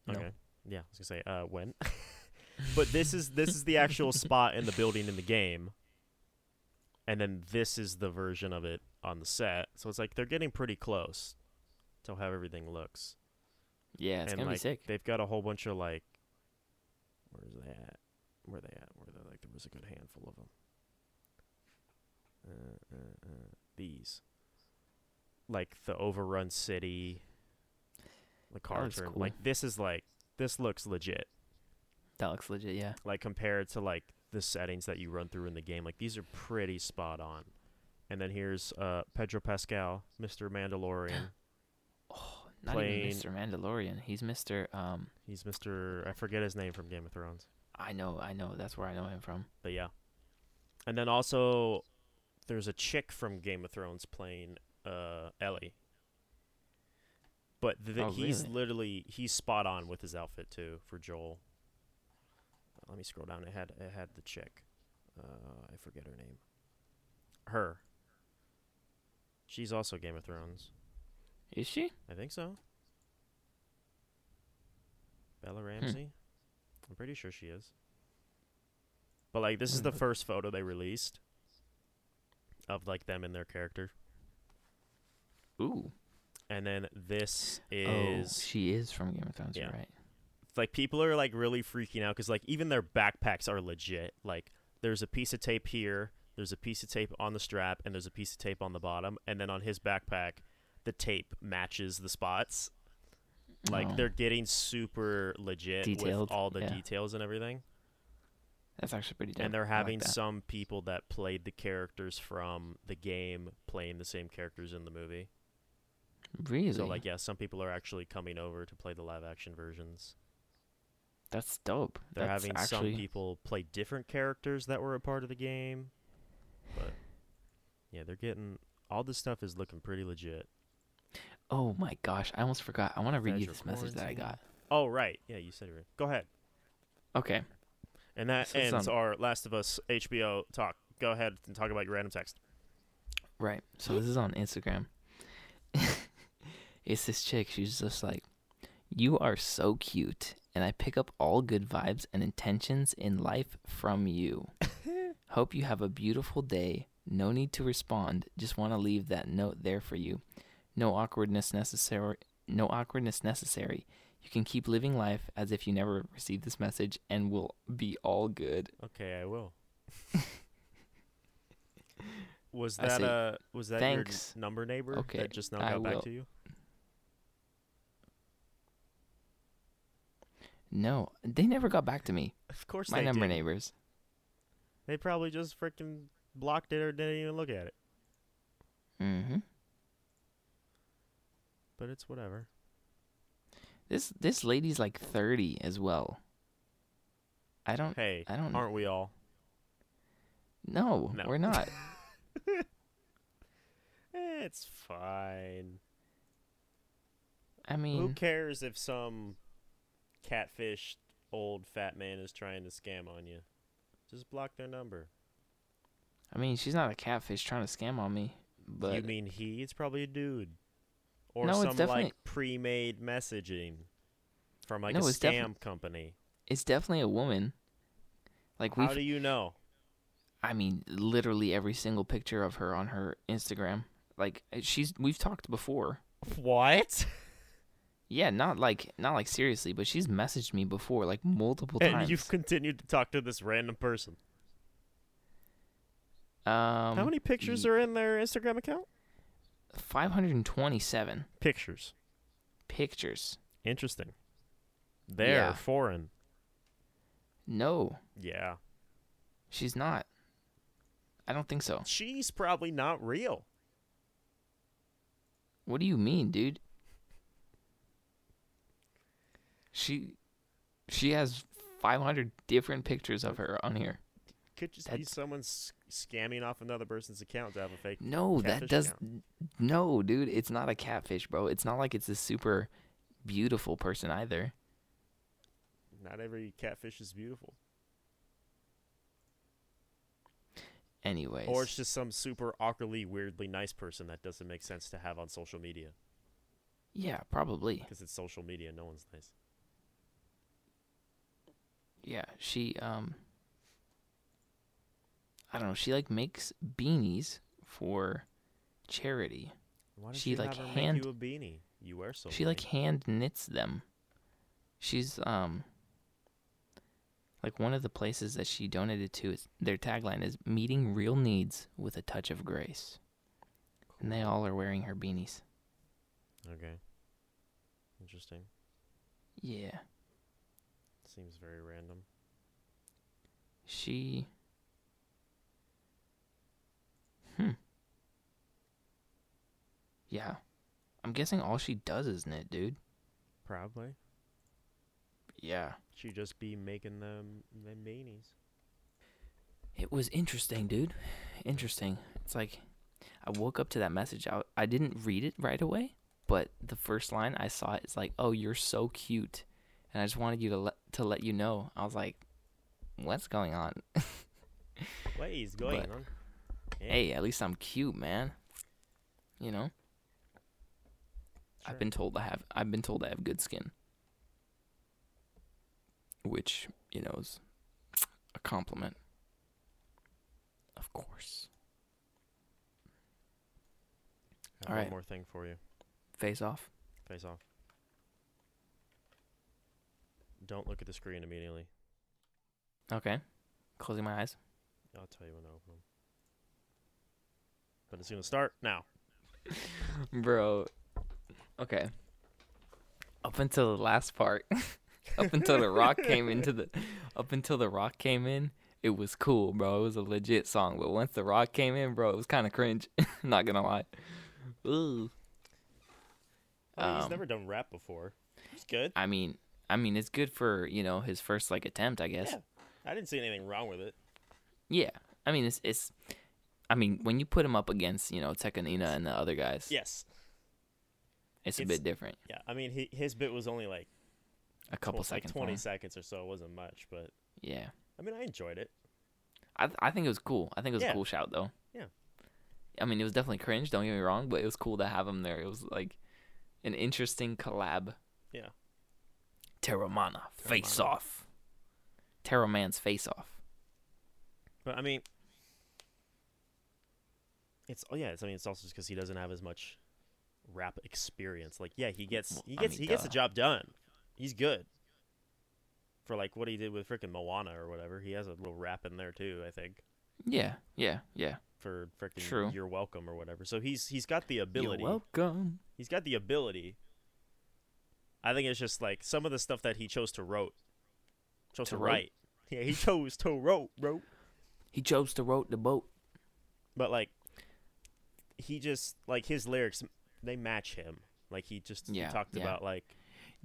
No. Okay. Yeah, I was gonna say uh when. but this is this is the actual spot in the building in the game. And then this is the version of it on the set. So it's like they're getting pretty close to how everything looks. Yeah, it's and gonna like be sick. they've got a whole bunch of like where's they at? Where they at? Where they like there was a good handful of them. Uh, uh, uh, these, like the overrun city, the car turn. cool. Like this is like this looks legit. That looks legit. Yeah. Like compared to like the settings that you run through in the game, like these are pretty spot on. And then here's uh Pedro Pascal, Mr. Mandalorian. Oh, not even Mr. Mandalorian. He's Mr. Um. He's Mr. I forget his name from Game of Thrones. I know. I know. That's where I know him from. But yeah. And then also there's a chick from Game of Thrones playing uh Ellie. But th- Oh, he's really? literally he's spot on with his outfit too for Joel. Let me scroll down. It had it had the chick. Uh I forget her name. Her. She's also Game of Thrones. Is she? I think so. Bella Hmm. Ramsey? I'm pretty sure she is. But like this is the Hmm. first photo they released of like them and their character. Ooh. And then this oh, is she is from Game of Thrones. Yeah. Right. Like people are like really freaking out cuz like even their backpacks are legit. Like there's a piece of tape here, there's a piece of tape on the strap and there's a piece of tape on the bottom and then on his backpack the tape matches the spots. Like Oh, they're getting super legit Detailed, with all the yeah. details and everything. That's actually pretty dope. and they're I like having some people that played the characters from the game playing the same characters in the movie. Really? So like yeah, some people are actually coming over to play the live action versions. That's dope. They're That's having actually, some people play different characters that were a part of the game. But yeah, they're getting all this stuff is looking pretty legit. Oh my gosh! I almost forgot. I want to read you this message that I got. Oh right, yeah, you said it. Right. Go ahead. Okay. And that So ends on- our Last of Us HBO talk. Go ahead and talk about your random text. Right. So this is on Instagram. it's this chick. She's just like, "You are so cute, and I pick up all good vibes and intentions in life from you. Hope you have a beautiful day. No need to respond. Just want to leave that note there for you. No awkwardness necessary. No awkwardness necessary. You can keep living life as if you never received this message, and we'll be all good." Okay, I will. was that uh was that "Thanks." your number neighbor Okay, that just now I got back will. to you? No, they never got back to me. Of course My they number did. neighbors. They probably just freaking blocked it or didn't even look at it. Mm-hmm. But it's whatever. This this lady's like thirty as well. I don't. Hey, I don't. aren't we all? No, No. we're not. It's fine. I mean, Who cares if some catfish old fat man is trying to scam on you? Just block their number. I mean, she's not a catfish trying to scam on me. But you mean he? It's probably a dude. Or No, it's some definitely- like pre-made messaging from like No, a scam defi- company. it's definitely a woman. Like we, How do you know? I mean, literally every single picture of her on her Instagram. Like uh, she's, we've talked before. What? Yeah, not like not like seriously, but she's messaged me before, like multiple And times. And you've continued to talk to this random person. um, How many pictures are in their Instagram account? Five hundred and twenty-seven Pictures. pictures. Interesting. They're Yeah. foreign. No, Yeah. she's not. I don't think so. She's probably not real. What do you mean, dude? She she has 500 different pictures of her on here. Could just be someone scamming off another person's account to have a fake. No, that does account. No, dude, it's not a catfish, bro. It's not like it's a super beautiful person either. Not every catfish is beautiful. Anyways. Or it's just some super awkwardly, weirdly nice person that doesn't make sense to have on social media. Yeah, probably. because it's social media. No one's nice. Yeah, she um I don't know, she like makes beanies for charity. Why don't She, like, have her hand- make you a beanie? You wear so. she like hand knits them. She's um like one of the places that she donated to is their tagline is meeting real needs with a touch of grace. And they all are wearing her beanies. Okay. Interesting. Yeah. Seems very random. She Hmm. Yeah. I'm guessing all she does is knit, dude. Probably. Yeah. She just be making them them beanies. It was interesting, dude. Interesting. It's like I woke up to that message. I, I didn't read it right away, but the first line I saw it is like, "Oh, you're so cute," and I just wanted you to let to let you know. I was like, "What's going on?" What is going But- on? Yeah, hey, at least I'm cute, man. You know, sure. I've been told I have. I've been told I have good skin, which you know is a compliment. Of course. All one right. more thing for you. Face off. Face off. Don't look at the screen immediately. Okay. Closing my eyes. I'll tell you when to open them. But it's gonna start now. Bro. Okay. Up until the last part, up until the rock came into the up until the rock came in, it was cool, bro. It was a legit song, but once the rock came in, bro, it was kind of cringe. Not to lie. Ooh. Oh, he's Um, never done rap before. He's good. I mean, I mean it's good for, you know, his first like attempt, I guess. Yeah. I didn't see anything wrong with it. Yeah. I mean, it's it's I mean, when you put him up against, you know, Tekanina and the other guys, Yes. it's a bit different. Yeah. I mean, he, his bit was only like A couple tw- like seconds. twenty long. seconds or so. It wasn't much, but Yeah. I mean, I enjoyed it. I th- I think it was cool. I think it was Yeah. a cool shout though. Yeah. I mean, it was definitely cringe. Don't get me wrong, but it was cool to have him there. It was like an interesting collab. Yeah. Terramana, face off. Terraman's face off. But I mean, it's oh yeah. It's I mean, it's also just because he doesn't have as much rap experience. Like, yeah, he gets he I gets mean, he gets the job done. He's good. For like what he did with freaking Moana or whatever, he has a little rap in there too. I think Yeah, yeah, yeah. for freaking. "You're Welcome" or whatever. So he's he's got the ability. You're welcome. He's got the ability. I think it's just like some of the stuff that he chose to wrote, chose To to, wrote? write. Yeah, he chose to wrote, bro. He chose to row the boat. But like, he just like his lyrics, they match him. Like he just he Yeah, talked yeah. about like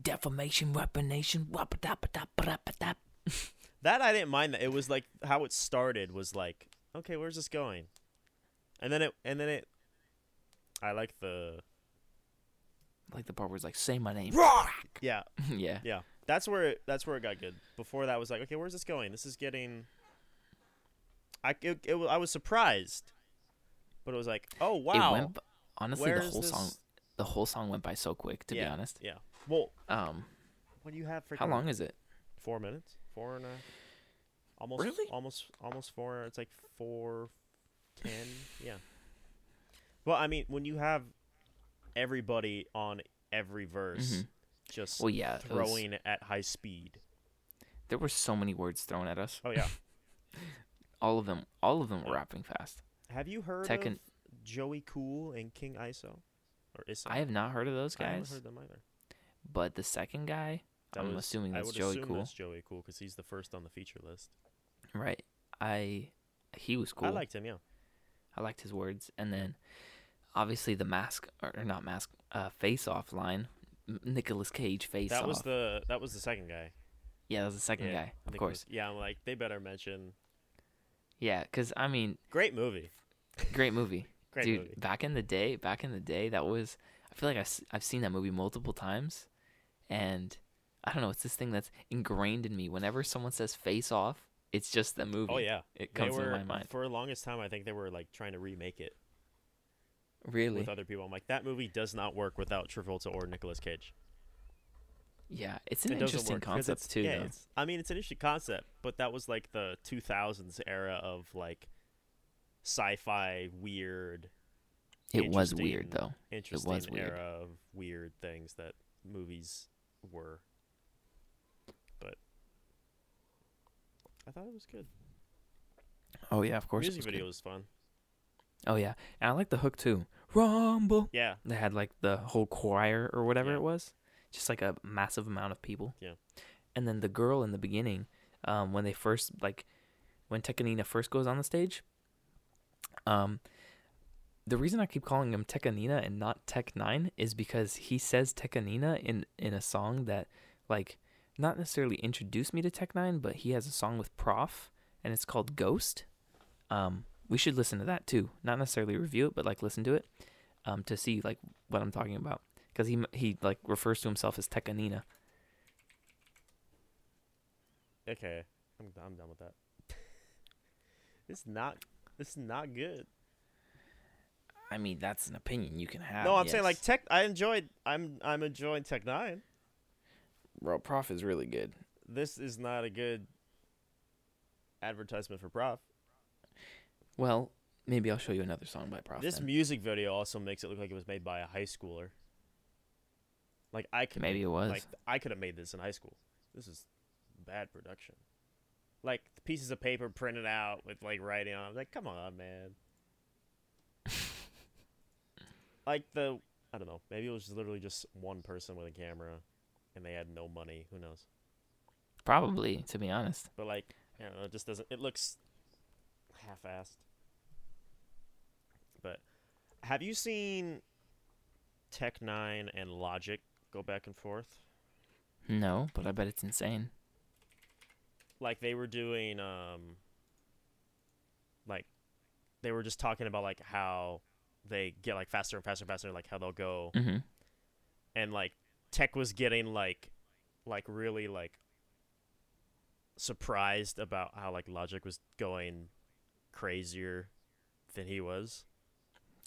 Defamation, wappadappadappadappadap. that. I didn't mind that. It was like how it started was like, okay, where's this going? And then it and then it. I like the Like the part where it's like, say my name. Rock. yeah yeah. yeah. That's where it, that's where it got good. Before that was like, okay, where's this going? This is getting. I it, it, I was surprised, but it was like, oh wow. It went, b- honestly, the whole this- song, the whole song went by so quick. To be honest. Yeah. Well, Um, what do you have for how long is it? Four minutes. Four and a. Almost. Really? Almost. Almost four. It's like four, ten. yeah. Well, I mean, when you have everybody on every verse, Mhm. just Well, yeah, it was- throwing at high speed. There were so many words thrown at us. Oh yeah. All of them, all of them were rapping fast. have you heard Tekken- of Joey Cool and King ISO, or Iso? I have not heard of those guys. I haven't heard them either. but the second guy, That I'm was- assuming I that's would Joey assume Cool. That's Joey Cool because he's the first on the feature list. right? I, he was cool. I liked him. Yeah. I liked his words, and then obviously the mask or, not mask, uh, face off line, Nicolas Cage face That off. was the that was the second guy. yeah, that was the second Yeah, guy, of Nicolas- course. Yeah, I'm like they better mention. Yeah, because I mean, Great movie. great movie. Great Dude, movie. back in the day, back in the day, that was. I feel like I've, I've seen that movie multiple times, and I don't know. It's this thing that's ingrained in me. Whenever someone says "face off," it's just the movie. Oh yeah. it comes were my mind. for the longest time. I think they were like trying to remake it. Really? with other people. I'm like, that movie does not work without Travolta or Nicolas Cage. Yeah, it's an it interesting concept too. Yeah, though. I mean, it's an interesting concept, but that was like the 2000s era of like sci-fi weird. It was weird though. Interesting it was weird. era of weird things that movies were. But I thought it was good. Oh yeah, of course. Music video good. was fun. Oh yeah, and I like the hook too. Rumble. Yeah, They had like the whole choir or whatever Yeah. it was, just like a massive amount of people. Yeah. And then the girl in the beginning, um, when they first like, when Tekanina first goes on the stage, um, the reason I keep calling him Tekanina and not Tech N9ne is because he says Tekanina in in a song that like not necessarily introduced me to Tech N9ne, but he has a song with Prof and it's called Ghost. Um, we should listen to that too. Not necessarily review it, but like listen to it, um, to see like what I'm talking about. Because he he like refers to himself as Tekanina. okay, I'm I'm done with that. it's not. It's not good. I mean, that's an opinion you can have. no, I'm saying like. Tech. I enjoyed. I'm I'm enjoying Tech N9ne. bro, Prof is really good. This is not a good advertisement for Prof. Well, maybe I'll show you another song by Prof. This then. music video also makes it look like it was made by a high schooler. Like I could maybe it was. like I could have made this in high school. This is bad production. Like pieces of paper printed out with like writing on. it. Like come on, man. like the I don't know. Maybe it was just literally just one person with a camera, and they had no money. Who knows? Probably, to be honest. But like, I don't know. It just doesn't. It looks half-assed. But have you seen Tech N9ne and Logic go back and forth? No, but I bet it's insane. Like they were doing, um, like they were just talking about like how they get like faster and faster and faster, like how they'll go, Mm-hmm. and like Tech was getting like, like really like surprised about how like Logic was going crazier than he was.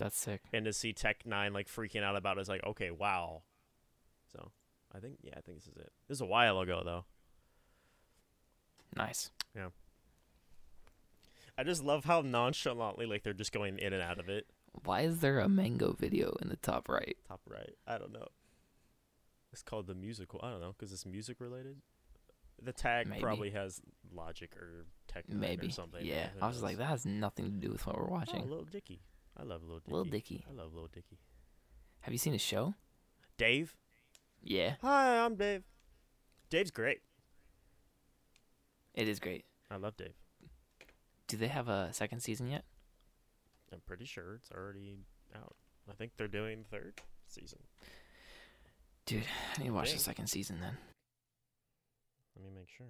That's sick. and to see Tech N9ne like freaking out about it is like, okay, wow. So, I think yeah, I think this is it. This is a while ago though. Nice. Yeah. I just love how nonchalantly like they're just going in and out of it. Why is there a mango video in the top right? Top right. I don't know. It's called the musical. I don't know because it's music related. The tag Maybe. probably has Logic or Tech Maybe. or something. Yeah. I was like, that has nothing to do with what we're Oh, watching. Little Dicky. I love Little Dicky. Lil Dicky. I love Little Dicky. Have you seen his show? Dave. Yeah. Hi, I'm Dave. Dave's great. It is great. I love Dave. Do they have a second season yet? I'm pretty sure it's already out. I think they're doing third season. Dude, I need to watch the second season then. Let me make sure.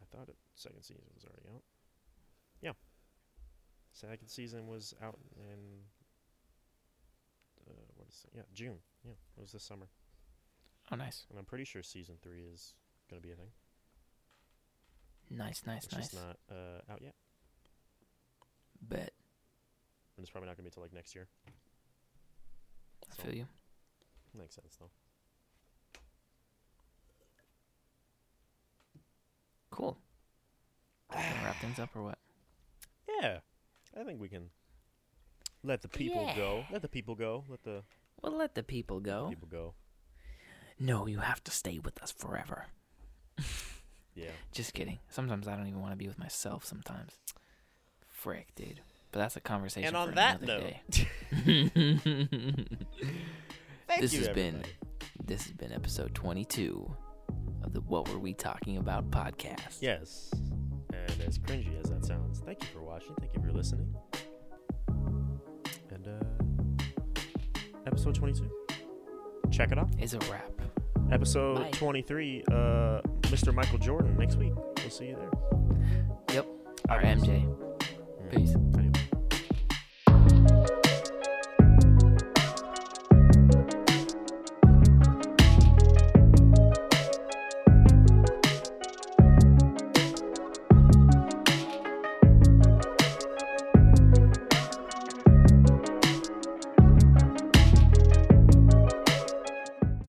I thought it second season was already out. Yeah. Second season was out in uh, what is it? Yeah, June. Yeah, it was this summer, Oh, nice. and I'm pretty sure season three is gonna be a thing. Nice, nice, It's nice. just not uh, out yet, Bet. and it's probably not gonna be until like next year. I So, feel you. Makes sense though. Cool. Wrap things up or what? Yeah, I think we can let the people go. Let the people go. Let the Well, let the people go. people go. No, you have to stay with us forever. Yeah. Just kidding. Sometimes I don't even want to be with myself sometimes. Frick, dude. But that's a conversation And on for that note, this has been this has been episode 22 of the What Were We Talking About podcast. Yes. And as cringy as that sounds, thank you for watching. Thank you for listening. And uh episode 22. Check it out. Is a wrap. Episode Bye. 23 uh Mr. Michael Jordan next week. We'll see you there. Yep. Our. MJ. Mm. Peace.